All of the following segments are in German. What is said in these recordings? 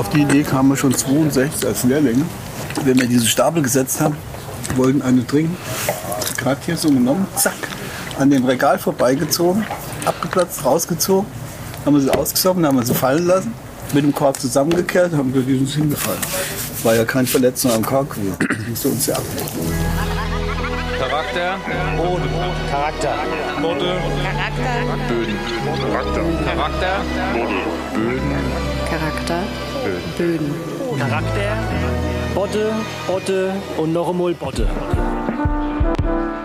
Auf die Idee kamen wir schon 62 als Lehrlinge. Wenn wir diese Stapel gesetzt haben, wollten eine trinken. Gerade hier so genommen, zack, an dem Regal vorbeigezogen, abgeplatzt, rausgezogen, haben wir sie ausgesoffen, haben wir sie fallen lassen, mit dem Korb zusammengekehrt, haben wir sind hingefallen. War ja kein Verletzung am Korb gewesen. Das musste uns ja abnehmen. Charakter. Boden. Charakter. Boden. Charakter, Böden. Charakter. Charakter. Böden. Charakter, Böden. Charakter. Botte, Botte und noch einmal Botte.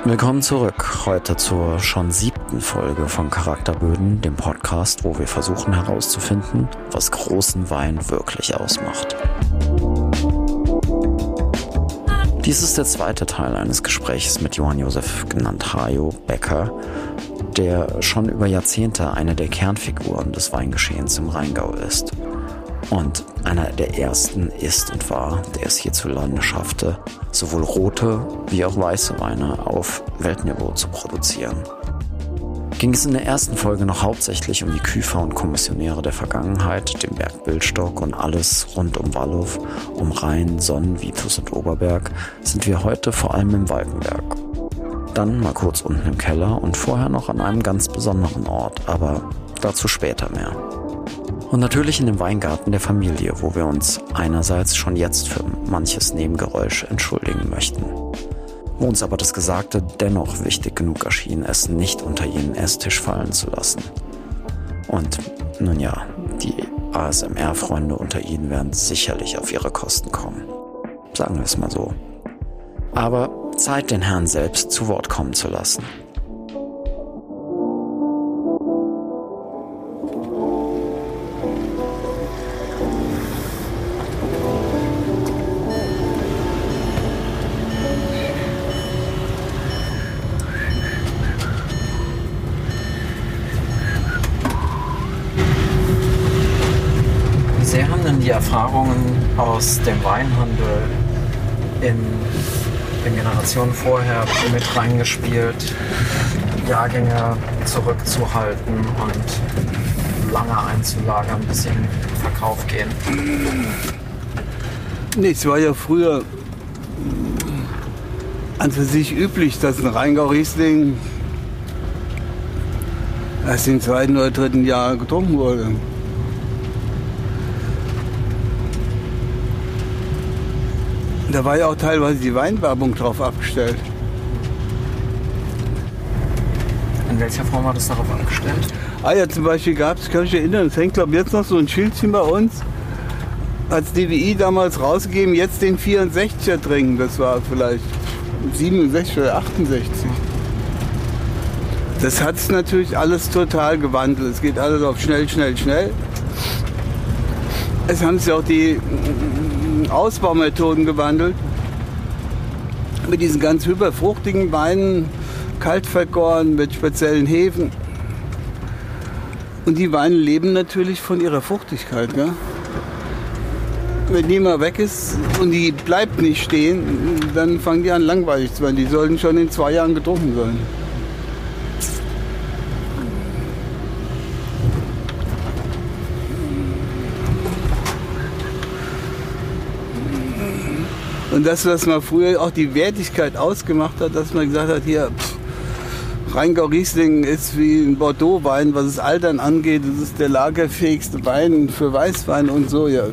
Willkommen zurück, heute zur schon siebten Folge von Charakterböden, dem Podcast, wo wir versuchen herauszufinden, was großen Wein wirklich ausmacht. Dies ist der zweite Teil eines Gesprächs mit Johann Josef, genannt Hajo Becker, der schon über Jahrzehnte eine der Kernfiguren des Weingeschehens im Rheingau ist. Und einer der ersten ist und war, der es hierzulande schaffte, sowohl rote wie auch weiße Weine auf Weltniveau zu produzieren. Ging es in der ersten Folge noch hauptsächlich um die Küfer und Kommissionäre der Vergangenheit, den Berg Bildstock und alles rund um Wallow, um Rhein, Sonnen, Vitus und Oberberg, sind wir heute vor allem im Walkenberg. Dann mal kurz unten im Keller und vorher noch an einem ganz besonderen Ort, aber dazu später mehr. Und natürlich in dem Weingarten der Familie, wo wir uns einerseits schon jetzt für manches Nebengeräusch entschuldigen möchten. Wo uns aber das Gesagte dennoch wichtig genug erschien, es nicht unter jenen Esstisch fallen zu lassen. Und nun ja, die ASMR-Freunde unter Ihnen werden sicherlich auf ihre Kosten kommen. Sagen wir es mal so. Aber Zeit, den Herrn selbst zu Wort kommen zu lassen. Aus dem Weinhandel in den Generationen vorher mit reingespielt, Jahrgänge zurückzuhalten und lange einzulagern, bis sie in den Verkauf gehen? Nee, es war ja früher an für sich üblich, dass ein Rheingau-Riesling erst im zweiten oder dritten Jahr getrunken wurde. Da war ja auch teilweise die Weinwerbung drauf abgestellt. In welcher Form war das darauf abgestellt? Ah ja, zum Beispiel gab es, kann ich mich erinnern, es hängt glaube ich jetzt noch so ein Schildchen bei uns. Als DWI damals rausgegeben, jetzt den 64er trinken. Das war vielleicht 67 oder 68. Das hat es natürlich alles total gewandelt. Es geht alles auf schnell, schnell, schnell. Es haben sich auch die Ausbaumethoden gewandelt. Mit diesen ganz hyperfruchtigen Weinen, kalt vergoren, mit speziellen Hefen. Und die Weine leben natürlich von ihrer Fruchtigkeit. Gell? Wenn die mal weg ist und die bleibt nicht stehen, dann fangen die an langweilig zu werden. Die sollten schon in zwei Jahren getrunken sein. Und das, was man früher auch die Wertigkeit ausgemacht hat, dass man gesagt hat, hier, Rheingau Riesling ist wie ein Bordeaux-Wein, was das Altern angeht. Das ist der lagerfähigste Wein für Weißwein und so. Ja,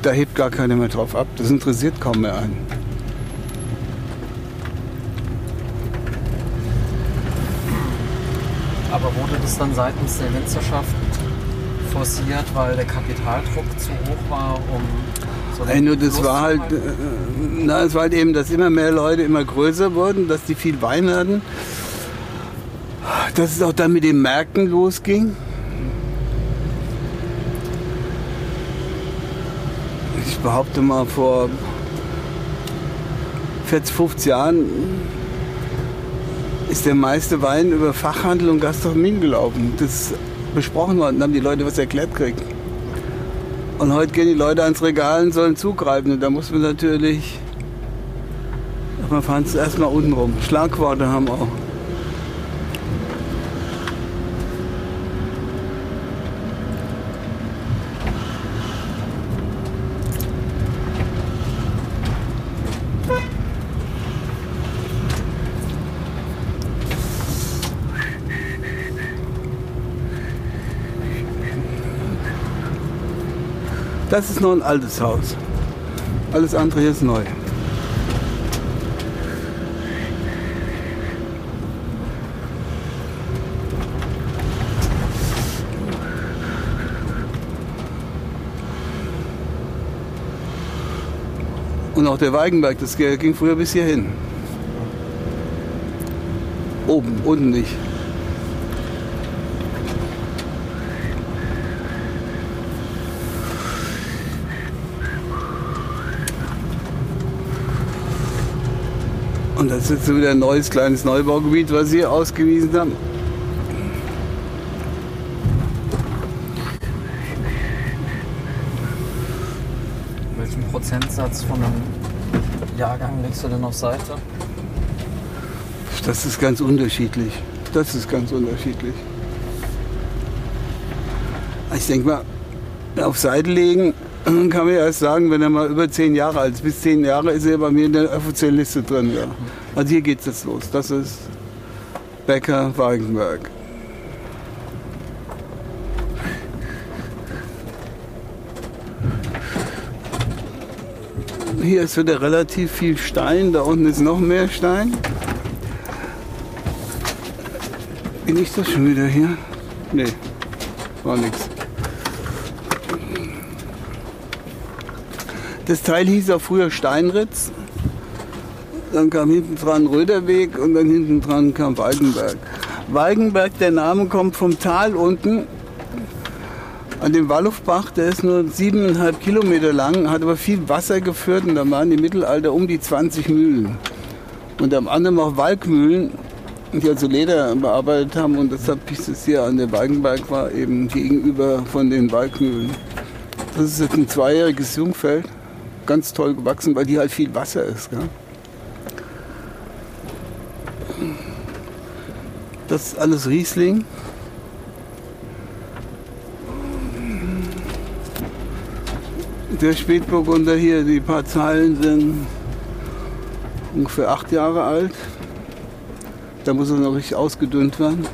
da hebt gar keiner mehr drauf ab. Das interessiert kaum mehr einen. Aber wurde das dann seitens der Winzerschaft forciert, weil der Kapitaldruck zu hoch war, um Ey, nur das war halt, äh, na, es war halt eben, dass immer mehr Leute immer größer wurden, dass die viel Wein hatten. Dass es auch dann mit den Märkten losging. Ich behaupte mal, vor 40, 50 Jahren ist der meiste Wein über Fachhandel und Gastronomien gelaufen. Das ist besprochen worden, haben die Leute was erklärt gekriegt. Und heute gehen die Leute ans Regal und sollen zugreifen. Und da muss man natürlich. Man fahren es erstmal unten rum. Schlagworte haben auch. Das ist noch ein altes Haus. Alles andere hier ist neu. Und auch der Weigenberg, das ging früher bis hierhin. Oben, unten nicht. Und das ist jetzt wieder ein neues kleines Neubaugebiet, was Sie ausgewiesen haben. Welchen Prozentsatz von einem Jahrgang legst du denn auf Seite? Das ist ganz unterschiedlich. Das ist ganz unterschiedlich. Ich denke mal, auf Seite legen kann man erst sagen, wenn er mal über zehn Jahre alt ist. Bis zehn Jahre ist er bei mir in der offiziellen Liste drin. Ja. Also hier geht es jetzt los. Das ist Becker Weigenberg. Hier ist wieder relativ viel Stein. Da unten ist noch mehr Stein. Bin ich das schon wieder hier? Nee, war nichts. Das Teil hieß auch früher Steinritz. Dann kam hinten dran Röderweg und dann hinten dran kam Weigenberg. Weigenberg, der Name kommt vom Tal unten an dem Wallufbach, der ist nur siebeneinhalb Kilometer lang, hat aber viel Wasser geführt und da waren im Mittelalter um die 20 Mühlen. Und am anderen auch Walkmühlen, die also Leder bearbeitet haben und deshalb hieß es hier an der Weigenberg war eben gegenüber von den Walkmühlen. Das ist jetzt ein zweijähriges Jungfeld, ganz toll gewachsen, weil hier halt viel Wasser ist. Gell? Das ist alles Riesling. Der Spätburgunder hier, die paar Zahlen sind ungefähr acht Jahre alt. Da muss er noch richtig ausgedünnt werden.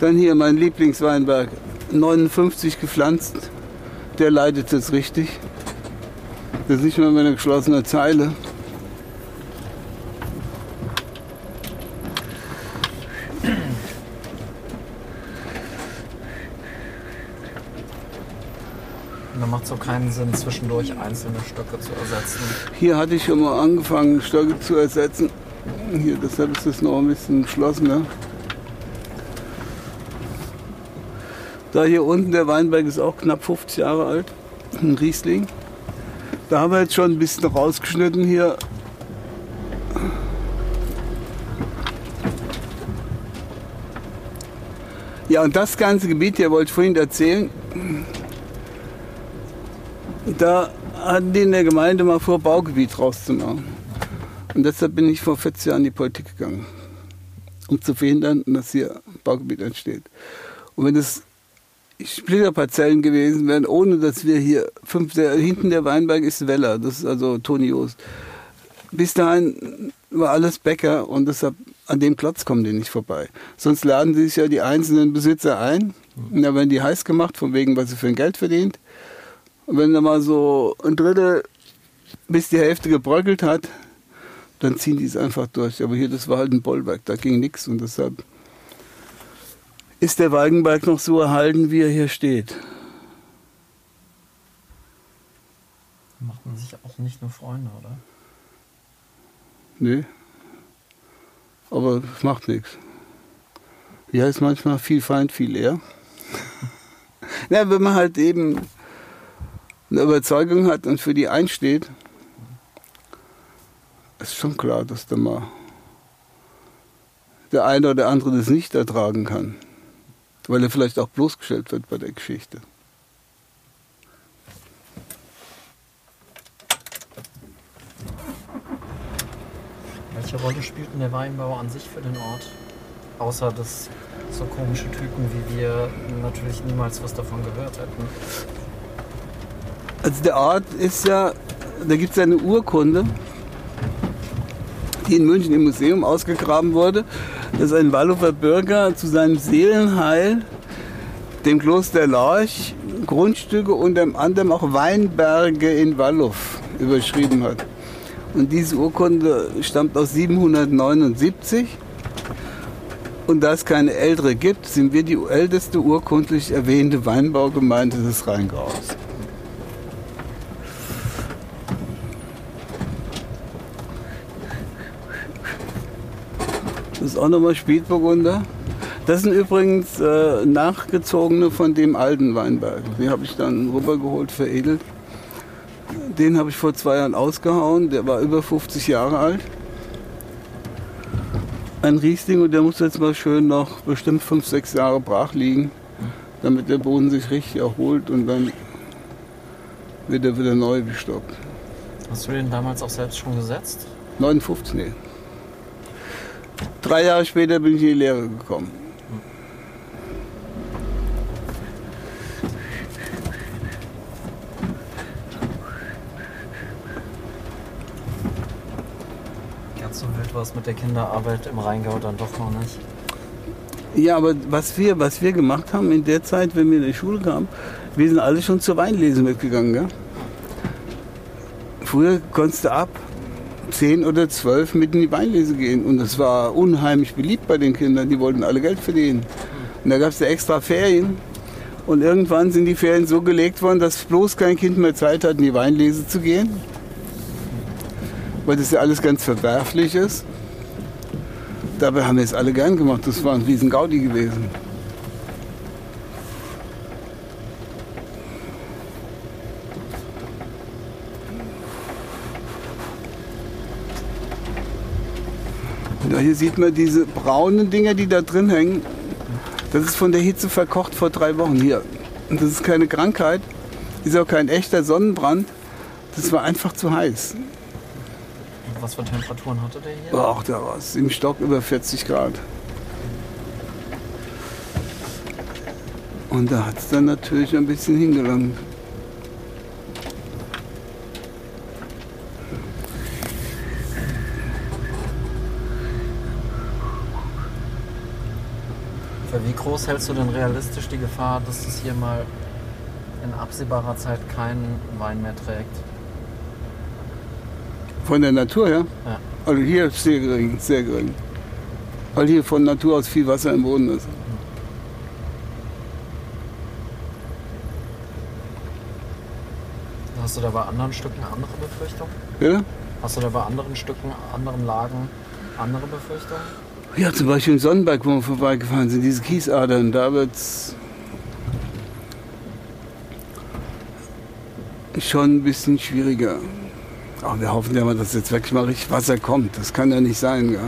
Dann hier mein Lieblingsweinberg, 59 gepflanzt. Der leidet jetzt richtig. Das ist nicht mehr mit einer geschlossenen Zeile. Und dann macht es auch keinen Sinn, zwischendurch einzelne Stöcke zu ersetzen. Hier hatte ich schon mal angefangen, Stöcke zu ersetzen. Hier, deshalb ist es noch ein bisschen geschlossener. Da hier unten, der Weinberg ist auch knapp 50 Jahre alt, ein Riesling. Da haben wir jetzt schon ein bisschen rausgeschnitten hier. Ja, und das ganze Gebiet hier wollte ich vorhin erzählen. Da hatten die in der Gemeinde mal vor, Baugebiet rauszumachen. Und deshalb bin ich vor 40 Jahren in die Politik gegangen, um zu verhindern, dass hier Baugebiet entsteht. Und wenn es Splitterparzellen gewesen wären, ohne dass wir hier fünf, der, hinten der Weinberg ist Weller, das ist also Toni Joost. Bis dahin war alles Bäcker und deshalb an dem Platz kommen die nicht vorbei. Sonst laden sich ja die einzelnen Besitzer ein und dann werden die heiß gemacht, von wegen, was sie für ein Geld verdient. Und wenn da mal so ein Drittel bis die Hälfte gebröckelt hat, dann ziehen die es einfach durch. Aber hier, das war halt ein Bollwerk, da ging nichts und deshalb ist der Weigenberg noch so erhalten, wie er hier steht. Macht man sich auch nicht nur Freunde, oder? Nee. Aber es macht nichts. Ja, ist manchmal viel Feind, viel eher. ja, wenn man halt eben eine Überzeugung hat und für die einsteht, ist schon klar, dass da mal der eine oder andere das nicht ertragen kann. Weil er vielleicht auch bloßgestellt wird bei der Geschichte. Welche Rolle spielt denn der Weinbau an sich für den Ort? Außer dass so komische Typen wie wir natürlich niemals was davon gehört hätten. Also der Ort ist ja, da gibt es eine Urkunde, die in München im Museum ausgegraben wurde, dass ein Wallower Bürger zu seinem Seelenheil dem Kloster Lorch Grundstücke unter anderem auch Weinberge in Wallow überschrieben hat. Und diese Urkunde stammt aus 779. Und da es keine ältere gibt, sind wir die älteste urkundlich erwähnte Weinbaugemeinde des Rheingaus. Ist auch nochmal Spätburgunder. Das sind übrigens äh, nachgezogene von dem alten Weinberg. Die habe ich dann rübergeholt, veredelt. Den habe ich vor zwei Jahren ausgehauen. Der war über 50 Jahre alt. Ein Riesling und der muss jetzt mal schön noch bestimmt 5, 6 Jahre brach liegen, damit der Boden sich richtig erholt und dann wird er wieder neu bestockt. Hast du den damals auch selbst schon gesetzt? 59, nee. Drei Jahre später bin ich in die Lehre gekommen. Ganz so wild war es mit der Kinderarbeit im Rheingau dann doch noch nicht. Ja, aber was wir, was wir gemacht haben in der Zeit, wenn wir in die Schule kamen, wir sind alle schon zur Weinlese mitgegangen. Gell? Früher konntest du ab 10 oder 12 mit in die Weinlese gehen. Und das war unheimlich beliebt bei den Kindern. Die wollten alle Geld verdienen. Und da gab es ja extra Ferien. Und irgendwann sind die Ferien so gelegt worden, dass bloß kein Kind mehr Zeit hat, in die Weinlese zu gehen. Weil das ja alles ganz verwerflich ist. Dabei haben wir es alle gern gemacht. Das war ein riesen Gaudi gewesen. Hier sieht man diese braunen Dinger, die da drin hängen. Das ist von der Hitze verkocht vor drei Wochen hier. Und das ist keine Krankheit, ist auch kein echter Sonnenbrand. Das war einfach zu heiß. Und was für Temperaturen hatte der hier? Ach, da war es im Stock über 40 Grad. Und da hat es dann natürlich ein bisschen hingelangt. Groß hältst du denn realistisch die Gefahr, dass es hier mal in absehbarer Zeit keinen Wein mehr trägt? Von der Natur her? Ja. Also hier ist sehr gering, sehr gering. Weil hier von Natur aus viel Wasser im Boden ist. Hast du da bei anderen Stücken andere Befürchtungen? Ja? Hast du da bei anderen Stücken, anderen Lagen andere Befürchtungen? Ja, zum Beispiel im Sonnenberg, wo wir vorbeigefahren sind, diese Kiesadern, da wird es schon ein bisschen schwieriger. Aber wir hoffen ja mal, dass jetzt wirklich mal richtig Wasser kommt. Das kann ja nicht sein. Gell?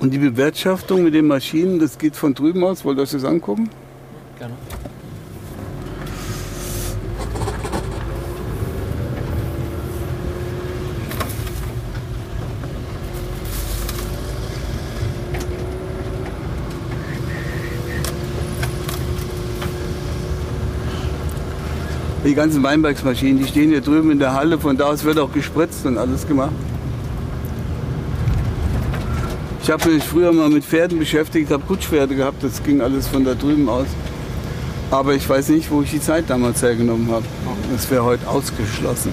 Und die Bewirtschaftung mit den Maschinen, das geht von drüben aus. Wollt ihr euch das angucken? Gerne. Die ganzen Weinbergsmaschinen, die stehen hier drüben in der Halle. Von da aus wird auch gespritzt und alles gemacht. Ich habe mich früher mal mit Pferden beschäftigt, habe Kutschpferde gehabt. Das ging alles von da drüben aus. Aber ich weiß nicht, wo ich die Zeit damals hergenommen habe. Das wäre heute ausgeschlossen.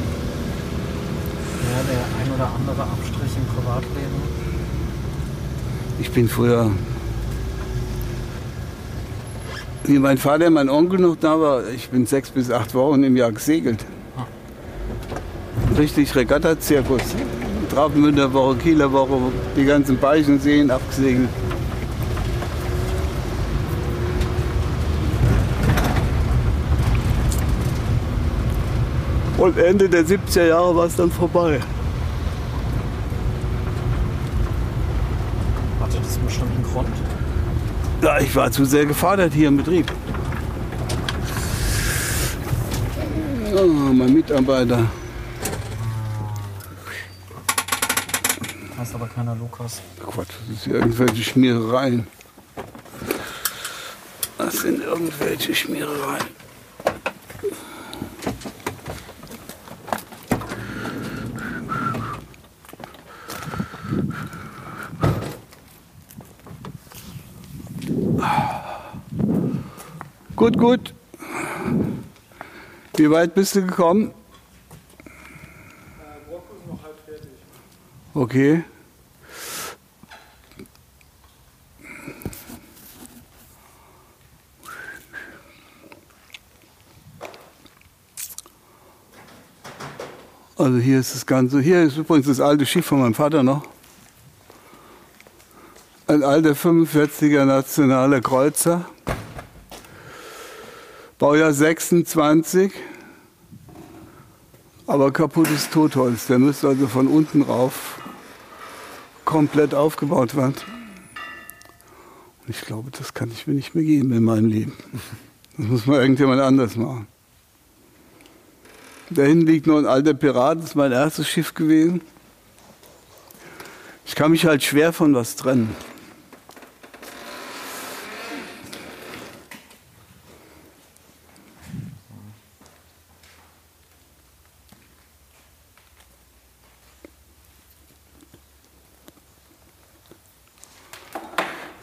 Ja, der ein oder andere Abstrich im Privatleben. Ich bin früher, wie mein Vater, mein Onkel noch da war, ich bin sechs bis acht Wochen im Jahr gesegelt. Richtig Regatta-Zirkus. Travemünder Woche, Kieler Woche, die ganzen Beichenseen abgesegelt. Und Ende der 70er Jahre war es dann vorbei. Hatte das einen bestimmten Grund? Ja, ich war zu sehr gefordert hier im Betrieb. Oh, mein Mitarbeiter. Heißt aber keiner Lukas. Gott, das sind irgendwelche Schmierereien. Das sind irgendwelche Schmierereien. Gut, gut. Wie weit bist du gekommen? Okay. Also hier ist das Ganze. Hier ist übrigens das alte Schiff von meinem Vater noch. Ein alter 45er nationaler Kreuzer. Baujahr 26. Aber kaputtes Totholz. Der müsste also von unten rauf komplett aufgebaut werden. Und ich glaube, das kann ich mir nicht mehr geben in meinem Leben. Das muss mal irgendjemand anders machen. Da hinten liegt noch ein alter Pirat, das ist mein erstes Schiff gewesen. Ich kann mich halt schwer von was trennen.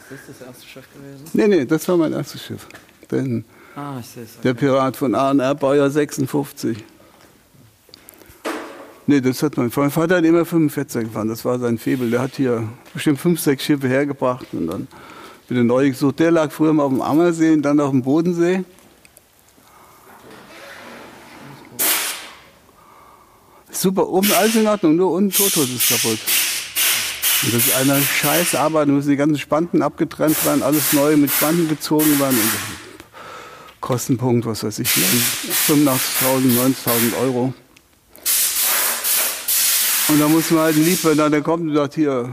Ist das das erste Schiff gewesen? Nee, nee, das war mein erstes Schiff. Denn Ah, ich sehe es. der Pirat von ANR, Baujahr 56. Nee, das hat mein Freund. Vater hat immer 45 gefahren, das war sein Febel. Der hat hier bestimmt fünf, sechs Schiffe hergebracht und dann wieder neu gesucht. Der lag früher mal auf dem Ammersee und dann auf dem Bodensee. Super, oben alles in Ordnung, nur unten Totholz ist kaputt. Das ist eine scheiß Arbeit, da müssen die ganzen Spanten abgetrennt werden, alles neu mit Spanten gezogen werden. Und Kostenpunkt, was weiß ich, 85.000, 90.000 Euro. Und da muss man halt lieb, wenn dann der kommt und sagt, hier,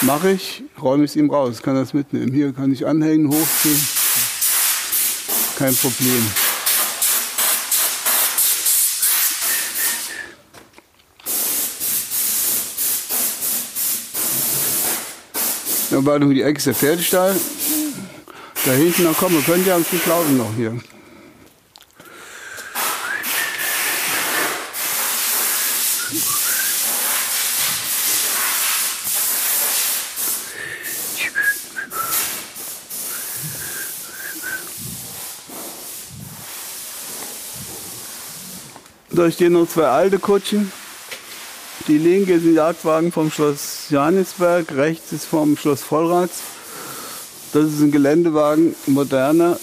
mache ich, räume ich es ihm raus, kann das mitnehmen. Hier kann ich anhängen, hochziehen. Kein Problem. Dann war um die Ecke der Pferdestall. Da hinten, na komm, wir können ja ein Stück laufen noch hier. Da stehen noch zwei alte Kutschen. Die linke ist ein Jagdwagen vom Schloss Johannisberg, rechts ist vom Schloss Vollrats. Das ist ein Geländewagen, moderner.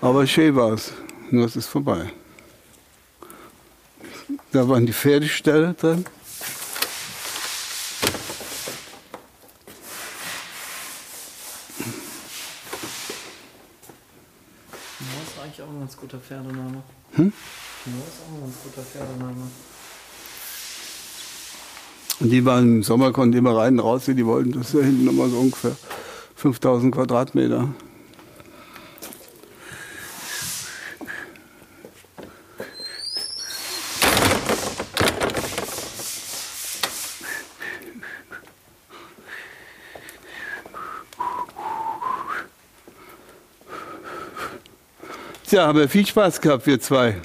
Aber schön war es. Nur es ist vorbei. Da waren die Pferdeställe drin. Moor ist eigentlich auch ein ganz guter Pferdename. Hm? Moor ist auch ein ganz guter Pferdename. Und die waren im Sommer, konnten immer rein und raus, wie die wollten. Das ist da hinten nochmal so ungefähr 5000 Quadratmeter. Tja, haben wir viel Spaß gehabt, wir zwei.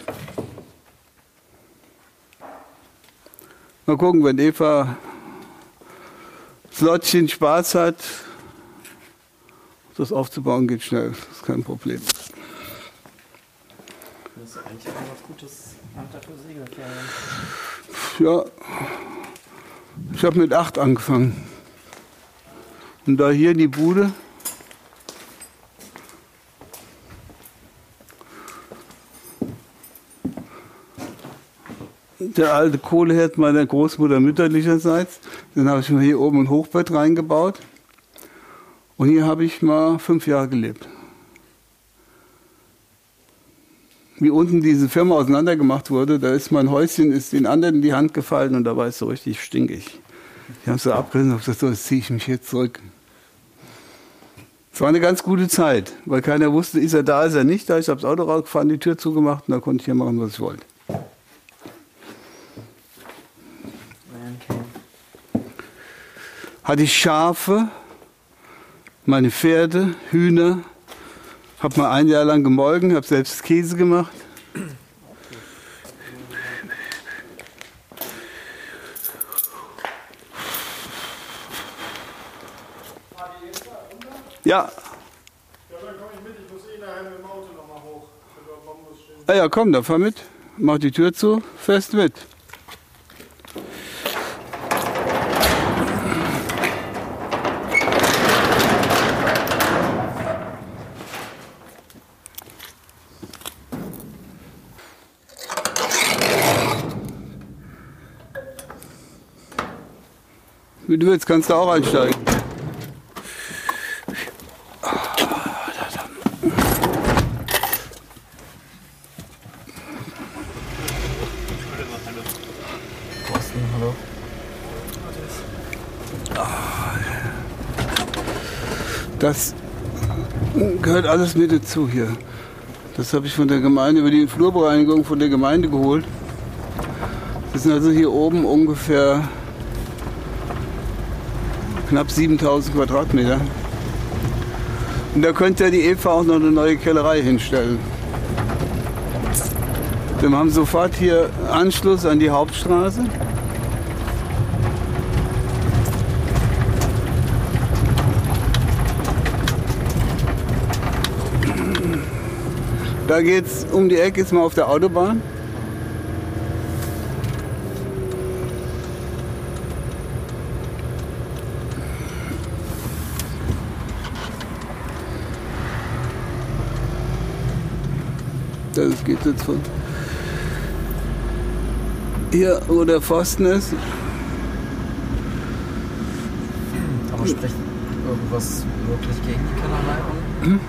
Mal gucken, wenn Eva Slottchen Spaß hat, das aufzubauen geht schnell, das ist kein Problem. Das ist eigentlich auch was Gutes Alter für Segelpferde. Ja, ich habe mit acht angefangen. Und da hier die Bude, der alte Kohleherd meiner Großmutter mütterlicherseits, den habe ich mir hier oben ein Hochbett reingebaut. Und hier habe ich mal fünf Jahre gelebt. wie unten diese Firma auseinandergemacht wurde, da ist mein Häuschen ist den anderen in die Hand gefallen und da war es so richtig stinkig. Die haben es so abgerissen und gesagt, so, jetzt ziehe ich mich jetzt zurück. Es war eine ganz gute Zeit, weil keiner wusste, ist er da, ist er nicht da. Ich habe das Auto rausgefahren, die Tür zugemacht und da konnte ich hier machen, was ich wollte. hatte ich Schafe, meine Pferde, Hühner. Habe mal ein Jahr lang gemolken, habe selbst Käse gemacht. Ja. Ja, dann komm ich mit. Ich muss eh nachher mit dem Auto nochmal hoch. Ah ja, komm, dann fahr mit. Mach die Tür zu, Fest mit. Willst, kannst du auch einsteigen. Das gehört alles mit dazu hier. Das habe ich von der Gemeinde über die Flurbereinigung von der Gemeinde geholt. Das sind also hier oben ungefähr knapp 7000 Quadratmeter. Und da könnte ja die Eva auch noch eine neue Kellerei hinstellen. Wir haben sofort hier Anschluss an die Hauptstraße. Da geht's um die Ecke, ist mal auf der Autobahn. Das geht jetzt von hier, wo der Pfosten ist. Aber spricht irgendwas wirklich gegen die Kellerei unten?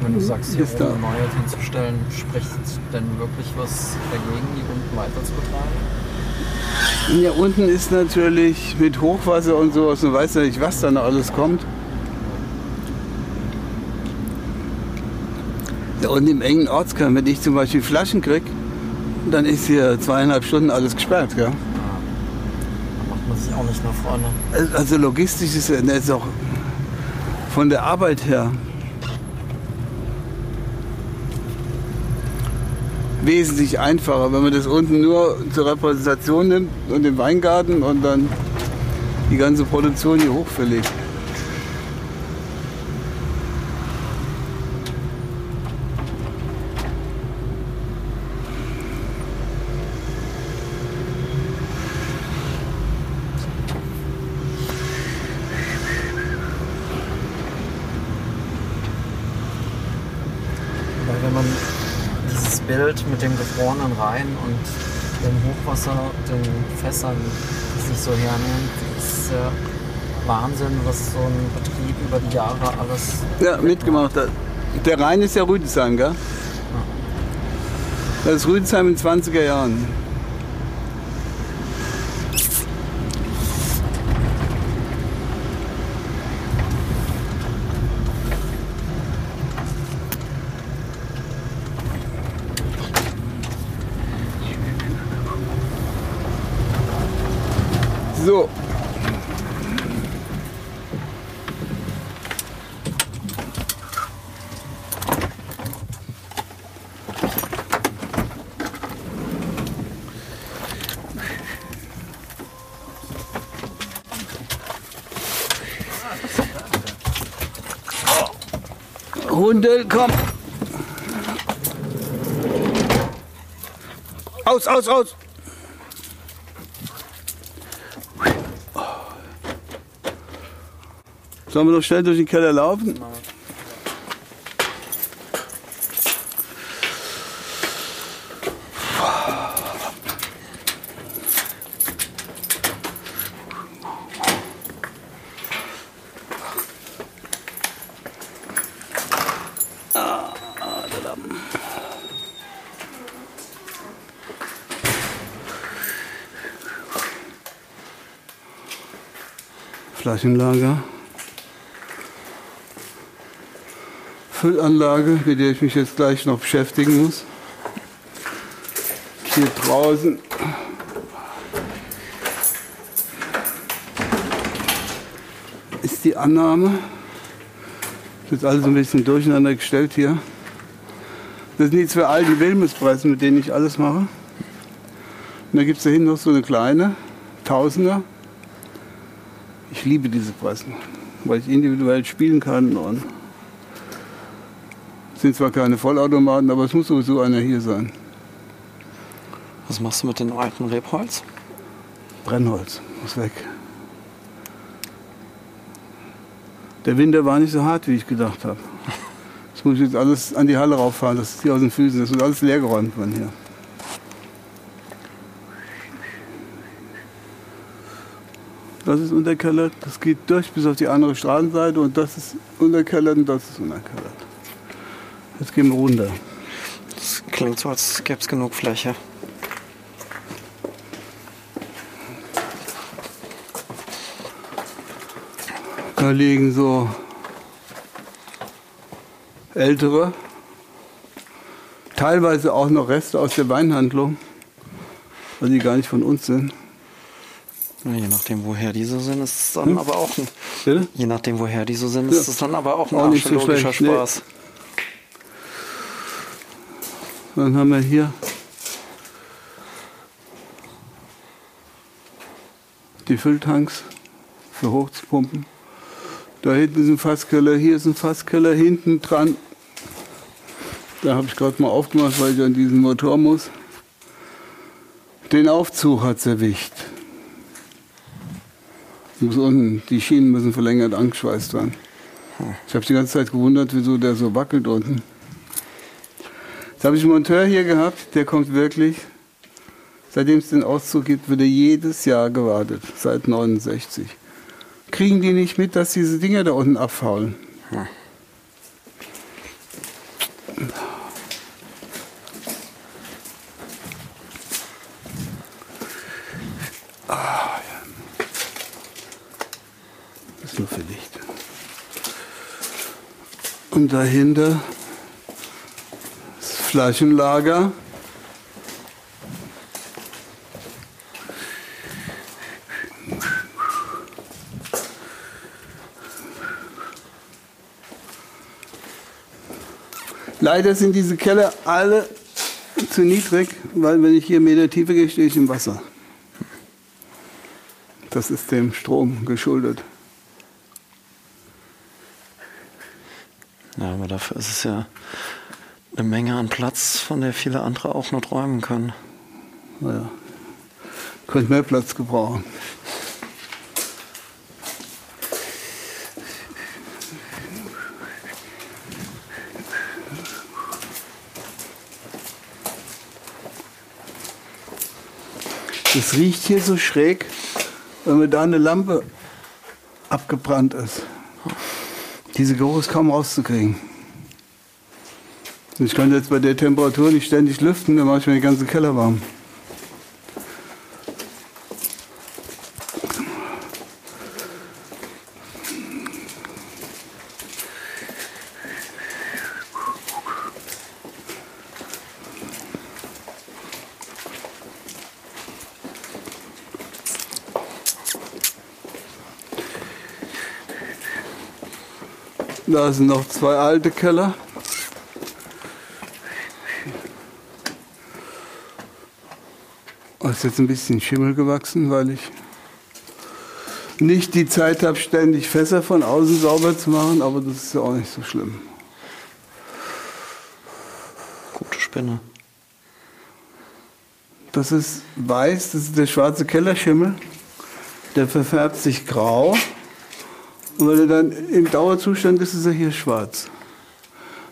Wenn du sagst, hier oben neue hinzustellen, spricht denn wirklich was dagegen, die unten weiter zu betreiben? Ja, unten ist natürlich mit Hochwasser und sowas, du weißt ja nicht, was da noch alles kommt. Und im engen Ortskern, wenn ich zum Beispiel Flaschen krieg, dann ist hier zweieinhalb Stunden alles gesperrt. Gell? Da macht man sich auch nicht nach vorne. Also logistisch ist es ist auch von der Arbeit her wesentlich einfacher, wenn man das unten nur zur Repräsentation nimmt und den Weingarten und dann die ganze Produktion hier hochverlegt. Weil wenn man dieses Bild mit dem gefrorenen Rhein und dem Hochwasser, den Fässern sich so hernimmt, ist ja Wahnsinn, was so ein Betrieb über die Jahre alles Ja, mitgemacht hat. Der Rhein ist ja Rüdesheim, gell? Das ist Rüdesheim in 20er Jahren. So. Hunde, komm. Aus, aus, aus. Sollen wir noch schnell durch den Keller laufen? Flaschenlager. Füllanlage, mit der ich mich jetzt gleich noch beschäftigen muss. Hier draußen. Ist die Annahme. Das ist alles ein bisschen durcheinander gestellt hier. Das sind die zwei alten Wilmespressen, mit denen ich alles mache. Und da gibt es da hinten noch so eine kleine, Tausender. Ich liebe diese Pressen, weil ich individuell spielen kann und Sind zwar keine Vollautomaten, aber es muss sowieso einer hier sein. Was machst du mit dem alten Rebholz? Brennholz muss weg. Der Winter war nicht so hart, wie ich gedacht habe. Das muss ich jetzt alles an die Halle rauffahren, das ist hier aus den Füßen, das wird alles leergeräumt von hier. Das ist unterkellert, das geht durch bis auf die andere Straßenseite und das ist unterkellert und das ist unterkellert. Jetzt gehen wir runter. Das klingt so, als gäbe es genug Fläche. Da liegen so ältere, teilweise auch noch Reste aus der Weinhandlung, weil die gar nicht von uns sind. Ja, Je nachdem, woher die so sind, ist es dann aber auch ein, Bitte? je nachdem, woher die so sind, ist Ja. es dann aber auch ein Auch nicht so archäologischer schlecht, nee. Spaß. Dann haben wir hier die Fülltanks für hochzupumpen. Da hinten ist ein Fasskeller, hier ist ein Fasskeller, hinten dran. Da habe ich gerade mal aufgemacht, weil ich an diesen Motor muss. Den Aufzug hat es erwischt. Muss unten, die Schienen müssen verlängert angeschweißt werden. Ich habe die ganze Zeit gewundert, wieso der so wackelt unten. Jetzt habe ich einen Monteur hier gehabt, der kommt wirklich. Seitdem es den Auszug gibt, wird er jedes Jahr gewartet, seit 69. Kriegen die nicht mit, dass diese Dinger da unten abfaulen? Ah, ja. Das ist nur für Licht. Und dahinter das Flaschenlager. Leider sind diese Keller alle zu niedrig, weil wenn ich hier Meter tiefer gehe, stehe ich im Wasser. Das ist dem Strom geschuldet. Aber dafür ist es ja eine Menge an Platz, von der viele andere auch nur träumen können. Naja, könnte mehr Platz gebrauchen. Es riecht hier so schräg, wenn mir da eine Lampe abgebrannt ist. Diese Geruch ist kaum rauszukriegen. Ich kann jetzt bei der Temperatur nicht ständig lüften, dann mache ich mir den ganzen Keller warm. Da sind noch zwei alte Keller. Ist jetzt ein bisschen Schimmel gewachsen, weil ich nicht die Zeit habe, ständig Fässer von außen sauber zu machen, aber das ist ja auch nicht so schlimm. Gute Spinne. Das ist weiß, das ist der schwarze Kellerschimmel. Der verfärbt sich grau. Und wenn er dann im Dauerzustand ist, ist er hier schwarz.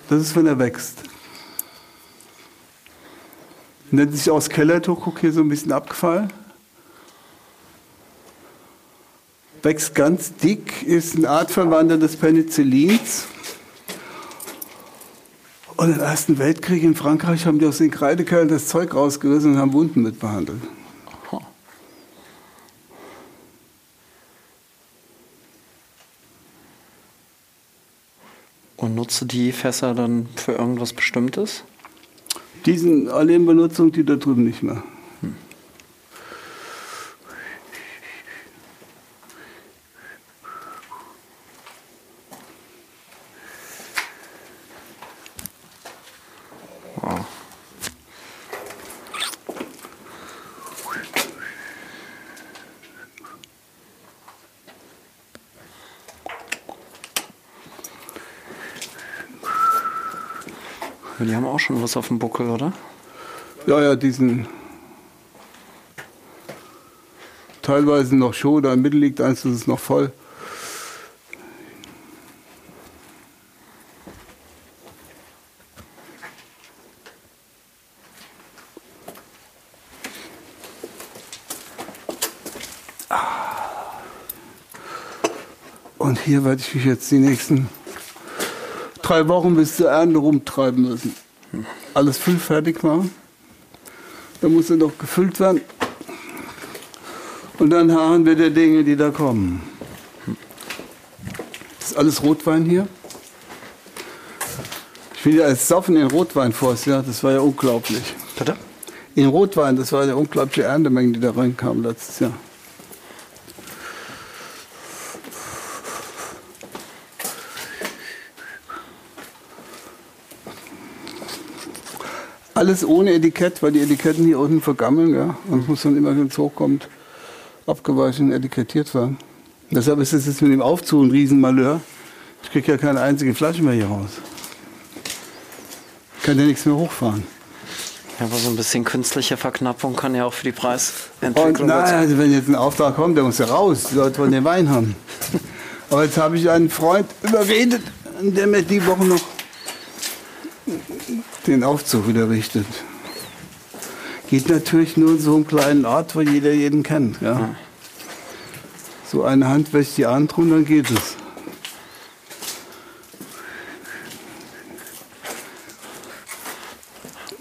Das ist, wenn er wächst. Nennt sich aus Kellertuch, guck hier so ein bisschen abgefallen. Wächst ganz dick, ist eine Artverwandter des Penicillins. Und im Ersten Weltkrieg in Frankreich haben die aus den Kreidekeilen das Zeug rausgerissen und haben Wunden mit behandelt. Und nutze die Fässer dann für irgendwas Bestimmtes? Die sind alle in Benutzung, die da drüben nicht mehr. Schon was auf dem Buckel, oder? Ja, ja, diesen teilweise noch schon, da im Mittel liegt eins, das ist noch voll. Und hier werde ich mich jetzt die nächsten drei Wochen bis zur Ernte rumtreiben müssen. Alles füllfertig machen. Dann muss er noch gefüllt werden. Und dann harren wir der Dinge, die da kommen. Das ist alles Rotwein hier. Ich bin ja als Saufen in Rotwein vor, ja, das war ja unglaublich. Bitte? In Rotwein, das war eine unglaubliche Erntemenge, die da reinkam letztes Jahr. Alles ohne Etikett, weil die Etiketten hier unten vergammeln, ja. Und es muss dann immer, wenn es hochkommt, abgewaschen, etikettiert werden. Deshalb ist es jetzt mit dem Aufzug ein Riesenmalheur. Ich kriege ja keine einzige Flasche mehr hier raus. Ich kann ja nichts mehr hochfahren. Ja, aber so ein bisschen künstliche Verknappung kann ja auch für die Und Preisentwicklung nein, dazu- also wenn jetzt ein Auftrag kommt, der muss ja raus. Die Leute wollen den Wein haben. Aber jetzt habe ich einen Freund überredet, der mir die Woche noch den Aufzug wieder richtet. Geht natürlich nur in so einem kleinen Ort, wo jeder jeden kennt. Ja. So eine Hand wäscht die andere und dann geht es.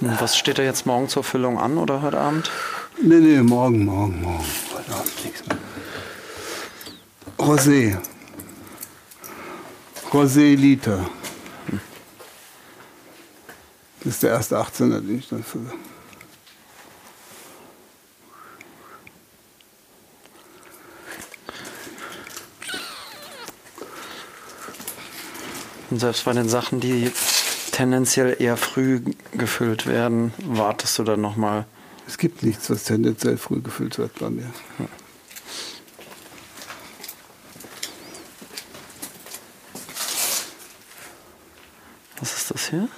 Und Was steht da jetzt morgen zur Füllung an oder heute Abend? Nee, nee, morgen, morgen, morgen. Heute Abend nichts mehr. Rosé. Rosé Liter. Das ist der erste 18er, den ich dann fülle. Und selbst bei den Sachen, die tendenziell eher früh gefüllt werden, wartest du dann nochmal. Es gibt nichts, was tendenziell früh gefüllt wird bei mir. Was ist das hier?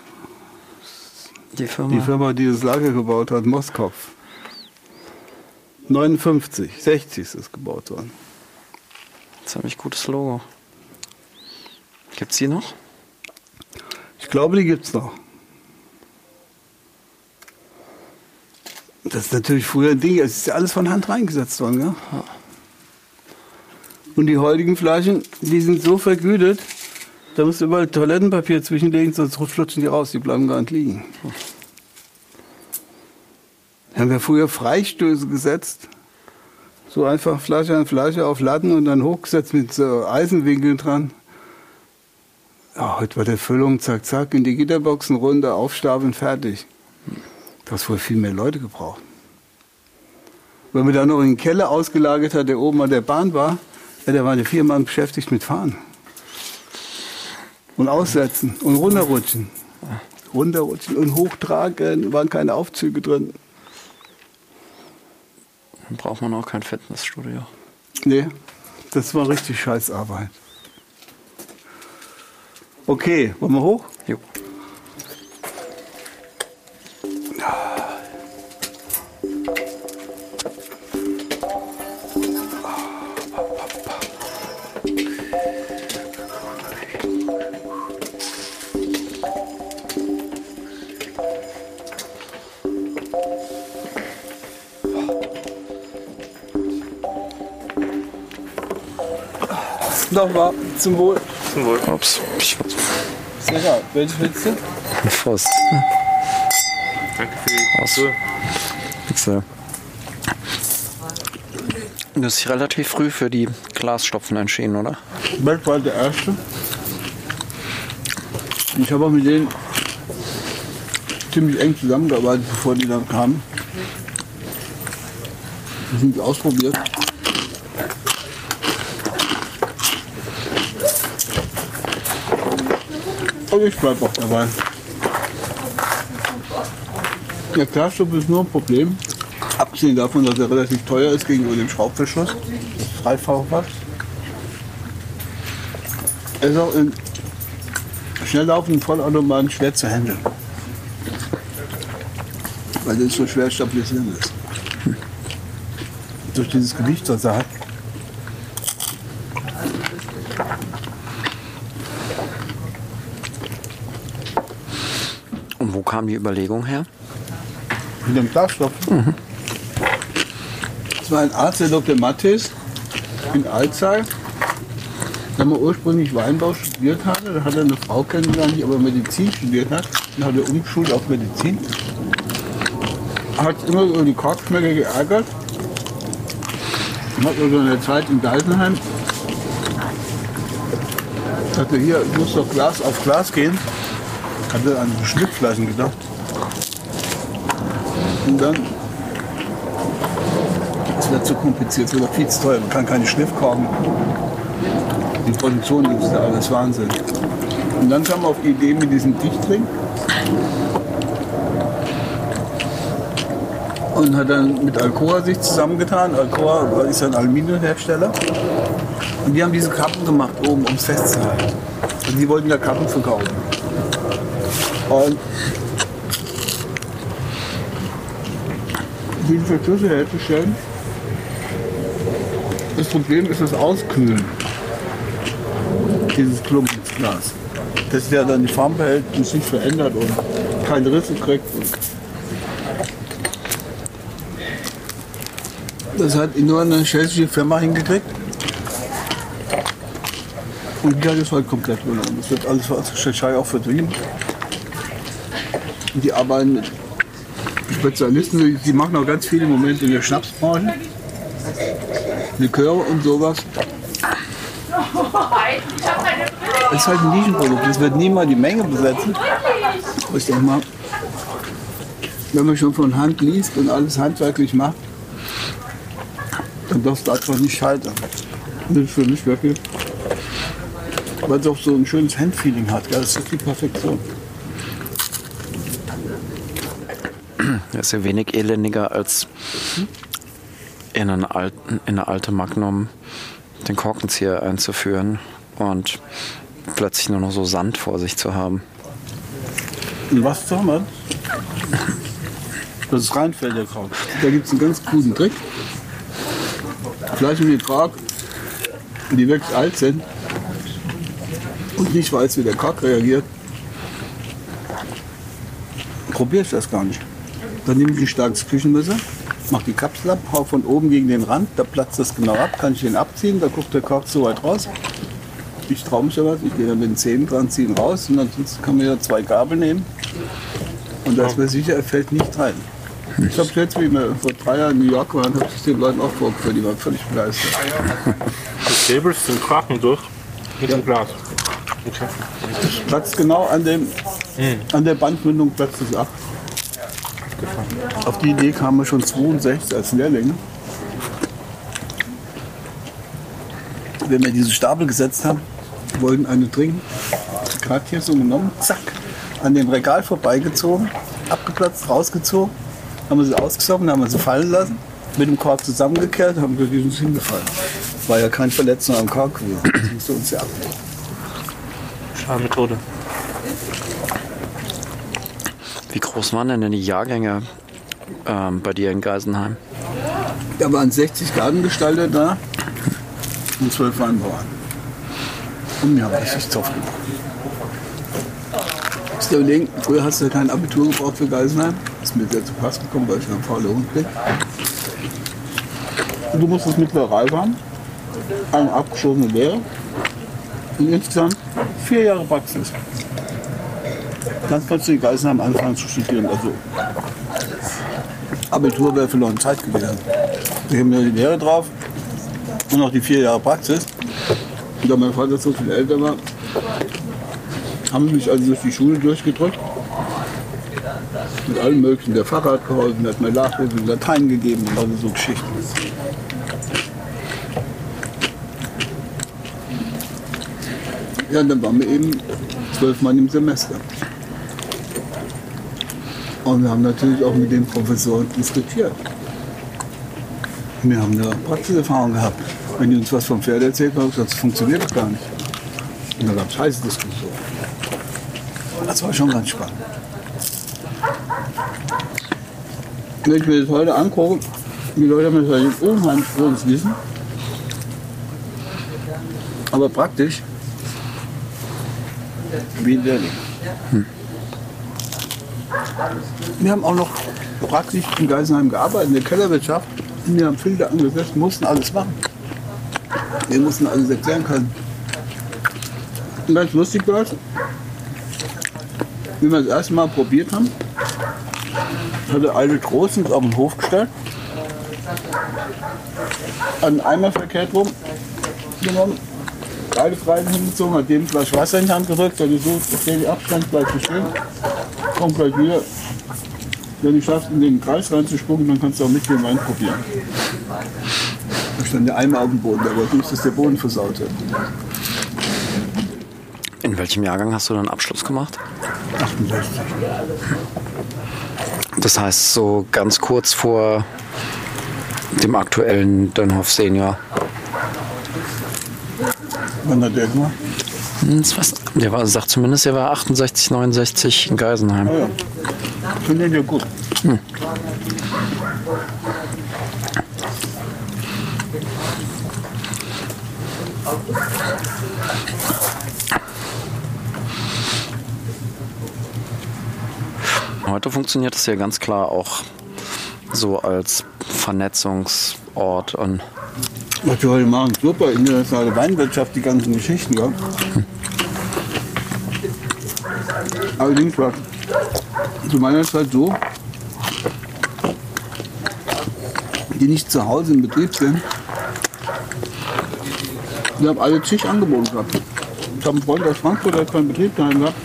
Die Firma. Die Firma, die das Lager gebaut hat, Moskopf. 59, 60 ist es gebaut worden. Ziemlich gutes Logo. Gibt's die noch? Ich glaube, die gibt es noch. Das ist natürlich früher ein Ding, es ist ja alles von Hand reingesetzt worden. Gell? Und die heutigen Flaschen, die sind so vergütet, da musst du überall Toilettenpapier zwischenlegen, sonst flutschen die raus, die bleiben gar nicht liegen. Da haben wir früher Freistöße gesetzt. So einfach Flasche an Flasche auf Latten und dann hochgesetzt mit so Eisenwinkeln dran. Ja, heute war der Füllung, zack, zack, in die Gitterboxen runter, aufstapeln, fertig. Du hast wohl viel mehr Leute gebraucht. Wenn man dann noch in den Keller ausgelagert hat, der oben an der Bahn war, ja, da waren die vier Mann beschäftigt mit Fahren. Und aussetzen und runterrutschen. Runterrutschen und hochtragen, waren keine Aufzüge drin. Dann braucht man auch kein Fitnessstudio. Nee, das war richtig scheiß Arbeit. Okay, wollen wir hoch? Jo. Nochmal zum Wohl. Zum Wohl. Ups. Sicher, welche willst du? Fast. Danke für die Aus. Pixel. Das ist relativ früh für die Glasstopfen entschieden, oder? Beck war der Erste. Ich habe auch mit denen ziemlich eng zusammengearbeitet, bevor die dann kamen. Die sind ausprobiert. Und ich bleibe auch dabei. Der Glasstoff ist nur ein Problem. Abgesehen davon, dass er relativ teuer ist gegenüber dem Schraubverschluss. Das Dreifachfass. Er ist auch in schnell laufenden Vollautomaten schwer zu handeln. weil das so schwer stabilisieren ist. Durch dieses Gewicht, was er hat. Und wo kam die Überlegung her? Mit dem Glasstoff. Das war ein Arzt, der Dr. Mattes in Alzey. Der mal ursprünglich Weinbau studiert hatte. Da hat er eine Frau kennengelernt, die aber Medizin studiert hat. Dann hat er umgeschult auf Medizin. Hat immer über die Korkschmecker geärgert. Hat also in der Zeit in Geisenheim sagte, hier, ich muss doch Glas auf Glas gehen. Hat er an Schnittflaschen gedacht. Und dann es wird zu kompliziert, es wird viel zu teuer. Man kann keine Schnittkorken. Die Produktion gibt es da alles Wahnsinn. Und dann kam man auf die Idee mit diesem Dichtring. Und hat dann mit Alcoa sich zusammengetan. Alcoa ist ein Aluminiumhersteller. Und die haben diese Kappen gemacht oben, um es festzuhalten. Und die wollten ja Kappen verkaufen. Und diese Verschlüsse herzustellen. Das Problem ist das Auskühlen dieses Klumpensglas. Das ja dann die Farbe behält und sich verändert und keine Risse kriegt. Das hat nur eine schwedische Firma hingekriegt. Und die hat es halt komplett übernommen. Das wird alles aus der Tschechei auch vertrieben. Die arbeiten mit Spezialisten, die machen auch ganz viel im Moment in der Schnapsbranche. Liköre und sowas. Das ist halt ein Nischenprodukt. Das wird niemals die Menge besetzen. Ich denke mal, wenn man schon von Hand liest und alles handwerklich macht, dann darfst du einfach nicht scheitern. Das ist für mich wirklich, weil es auch so ein schönes Handfeeling hat. Das ist die Perfektion. Ist ja wenig elendiger als in, einen alten, in eine alte Magnum den Korkenzieher einzuführen und plötzlich nur noch so Sand vor sich zu haben. Was soll man? Das ist reinfällt der Kork. Da gibt es einen ganz guten Trick. Flaschen mit Kork, die wirklich alt sind und nicht weiß, wie der Kork reagiert, probiere ich das gar nicht. Dann nehme ich ein starkes Küchenmesser, mache die Kapsel ab, hau von oben gegen den Rand, da platzt das genau ab, kann ich den abziehen, da guckt der Kork so weit raus. Ich traue mich aber, ich gehe dann mit den Zähnen dran, ziehen raus und ansonsten kann man ja zwei Gabel nehmen. Und da ist mir sicher, er fällt nicht rein. Ich habe jetzt, wie wir vor drei Jahren in New York waren, habe ich den Leuten auch vorgeführt, die waren völlig begeistert. Du säbelst den Kraken durch mit dem Glas. Okay. Platzt genau an, dem, an der Bandmündung platzt es ab. Auf die Idee kamen wir schon 62 als Lehrlinge. Wenn wir diese Stapel gesetzt haben, wollten eine trinken, gerade hier so genommen, zack, an dem Regal vorbeigezogen, abgeplatzt, rausgezogen, haben wir sie ausgesoffen, haben wir sie fallen lassen, mit dem Kork zusammengekehrt, haben wir sind hingefallen. War ja kein Verletzung am Kork gewesen. Das musste uns ja abnehmen. Schadenmethode. Wie groß waren denn die Jahrgänge ähm, bei dir in Geisenheim? Da waren 60 Gartengestalter da und 12 Weinbauern. Und wir haben richtig Zoff gemacht. Musst dir überlegen, früher hast du ja kein Abitur gebraucht für Geisenheim. Ist mir sehr zu Pass gekommen, weil ich ein fauler Hund bin. Du musstest mittlere Reife haben, eine abgeschlossene Lehre und insgesamt vier Jahre Praxis. Dann kannst du in Geisenheim anfangen zu studieren. Also Abitur wäre verloren Zeit gewesen. Ich habe mir die Lehre drauf und noch die vier Jahre Praxis. Und da mein Vater so viel älter war, haben sie mich also durch die Schule durchgedrückt. Mit allem möglichen. Der Pfarrer hat geholfen, hat mir Nachhilfe in Latein gegeben und also so Geschichten. Ja, dann waren wir eben zwölf Mann im Semester. Und wir haben natürlich auch mit den Professoren diskutiert. Wir haben eine Praxiserfahrung gehabt. Wenn die uns was vom Pferd erzählt haben, das funktioniert doch gar nicht. Und da gab es heiße Diskussionen. Das war schon ganz spannend. Wenn ich mir das heute angucke, die Leute haben das halt unheimlich großes Wissen. Aber praktisch wie in Lehrling. Wir haben auch noch praktisch in Geisenheim gearbeitet, in der Kellerwirtschaft. Wir haben Filter angesetzt, mussten alles machen. Wir mussten alles erklären können. Und ganz lustig war es, wie wir das erste Mal probiert haben, hat der alte Trost uns auf den Hof gestellt, einen Eimer verkehrt rum genommen, beide Freien hingezogen, hat dem Flasch Wasser in die Hand gedrückt, hat gesagt, okay, die Abstand bleibt bestehen, komm gleich wieder. Wenn du schaffst, in den Kreis reinzuspucken, dann kannst du auch mit dem Wein probieren. Da stand der Eimer auf dem Boden, der wollte nicht, dass der Boden versaut wird. In welchem Jahrgang hast du dann Abschluss gemacht? 68. Das heißt so ganz kurz vor dem aktuellen Dönhoff Senior. Wann hat der gemacht? Hm, der war, sagt zumindest, er war 68, 69 in Geisenheim. Ah ja. Finde ich ja gut. Heute funktioniert das ja ganz klar auch so als Vernetzungsort und Was wir heute machen, super, internationale Weinwirtschaft, die ganzen Geschichten. Ja. Allerdings war zu meiner Zeit so, die nicht zu Hause im Betrieb sind, die haben alle zig Angebote gehabt. Ich habe einen Freund aus Frankfurt, der keinen Betrieb daheim gehabt.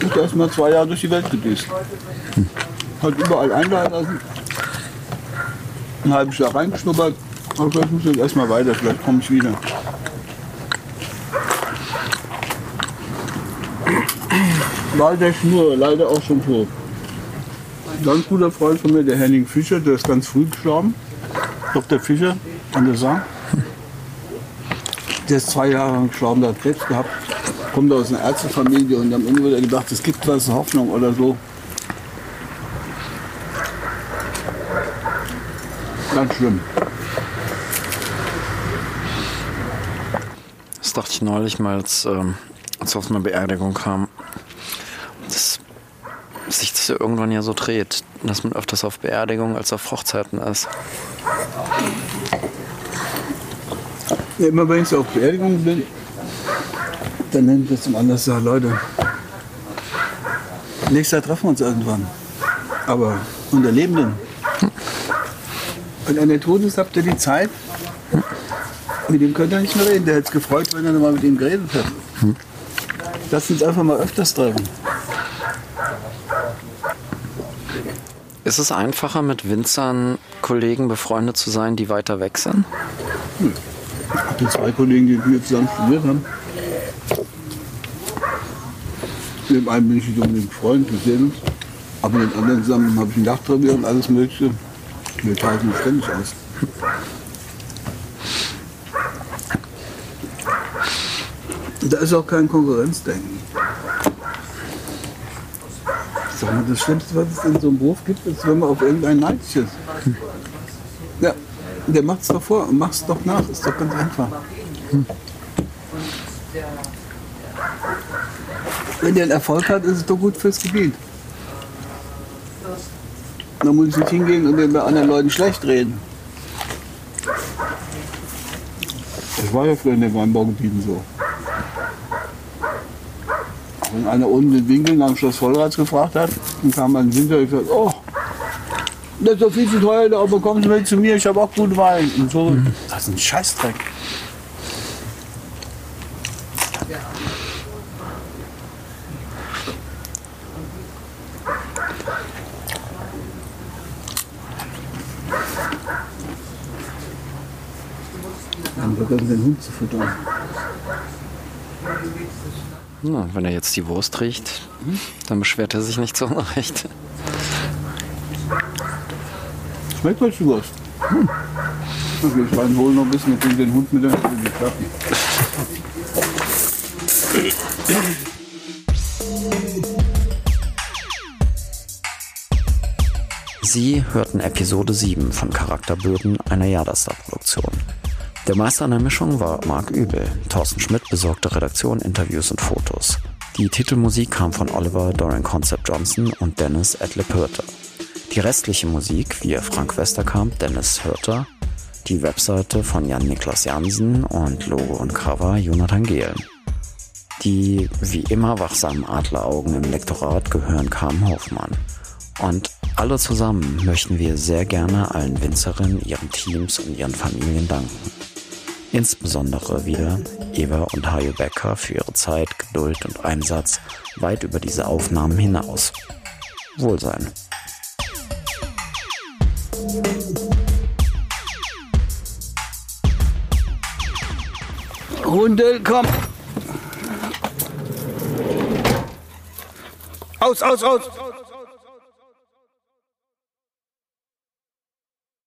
Ist erst mal zwei Jahre durch die Welt gedüst. Hat überall einladen lassen. Ein halbes Jahr reingeschnuppert. Aber vielleicht muss ich jetzt erstmal weiter, vielleicht komme ich wieder. Walter Schnur, leider auch schon tot. Ein ganz guter Freund von mir, der Henning Fischer, der ist ganz früh gestorben. Dr. Fischer an der Saar. Der ist zwei Jahre lang gestorben, der hat Krebs gehabt. Kommt aus einer Ärztefamilie und am Ende wird er gedacht, es gibt was, Hoffnung oder so. Ganz schlimm. Das dachte ich neulich mal, als, ähm, als wir auf eine Beerdigung kam, dass sich das ja irgendwann ja so dreht, dass man öfters auf Beerdigungen als auf Hochzeiten ist. Ja, immer wenn ich so auf Beerdigung bin, dann nennt das zum anderen sagen, Leute, nächstes Jahr treffen wir uns irgendwann. Aber unter Lebenden. Wenn einer tot ist, habt ihr die Zeit. Mit dem könnt ihr nicht mehr reden. Der hätte es gefreut, wenn er noch mal mit ihm geredet hätte. Lass uns einfach mal öfters treffen. Ist es einfacher, mit Winzern, Kollegen befreundet zu sein, die weiter weg sind? Ich habe zwei Kollegen, die mir zusammen studiert haben. Mit dem einen bin ich nicht unbedingt Freund, wir sehen uns. Aber mit den anderen zusammen habe ich ein Dachrevier und alles Mögliche. Wir tauschen ständig aus. Da ist auch kein Konkurrenzdenken. Das Schlimmste, was es in so einem Beruf gibt, ist, wenn man auf irgendeinen neidisch ist. Ja, der macht es doch vor und macht es doch nach. Ist doch ganz einfach. Wenn der einen Erfolg hat, ist es doch gut fürs Gebiet. Da muss ich nicht hingehen und den bei anderen Leuten schlecht reden. Das war ja früher in den Weinbaugebieten so. Wenn einer unten den Winkel nach dem Schloss Vollrats gefragt hat, dann kam ein Winter und gesagt, oh, das ist doch viel zu teuer, da, aber kommen Sie mit zu mir, ich habe auch guten Wein. Und so, das ist ein Scheißdreck. Dann vergessen den Hund zu füttern. Na, wenn er jetzt die Wurst riecht, dann beschwert er sich nicht zu Unrecht. Schmeckt euch die Wurst? Hm. Okay, ich rein holen noch ein bisschen, wir den Hund mit in die Klappe. Sie hörten Episode 7 von Charakterböden einer Jadastar-Produktion. Der Meister an der Mischung war Marc Übel. Thorsten Schmidt besorgte Redaktion, Interviews und Fotos. Die Titelmusik kam von Oliver Dorian Concept Johnson und Dennis Edlip Hörter. Die restliche Musik, wie Frank Westerkamp, Dennis Hörter, die Webseite von Jan-Niklas Jansen und Logo und Cover Jonathan Gehlen. Die wie immer wachsamen Adleraugen im Lektorat gehören Carmen Hoffmann. Und alle zusammen möchten wir sehr gerne allen Winzerinnen, ihren Teams und ihren Familien danken. Insbesondere wieder Eva und Hajo Becker für ihre Zeit, Geduld und Einsatz weit über diese Aufnahmen hinaus. Wohlsein. Hunde, komm! Aus, aus, aus!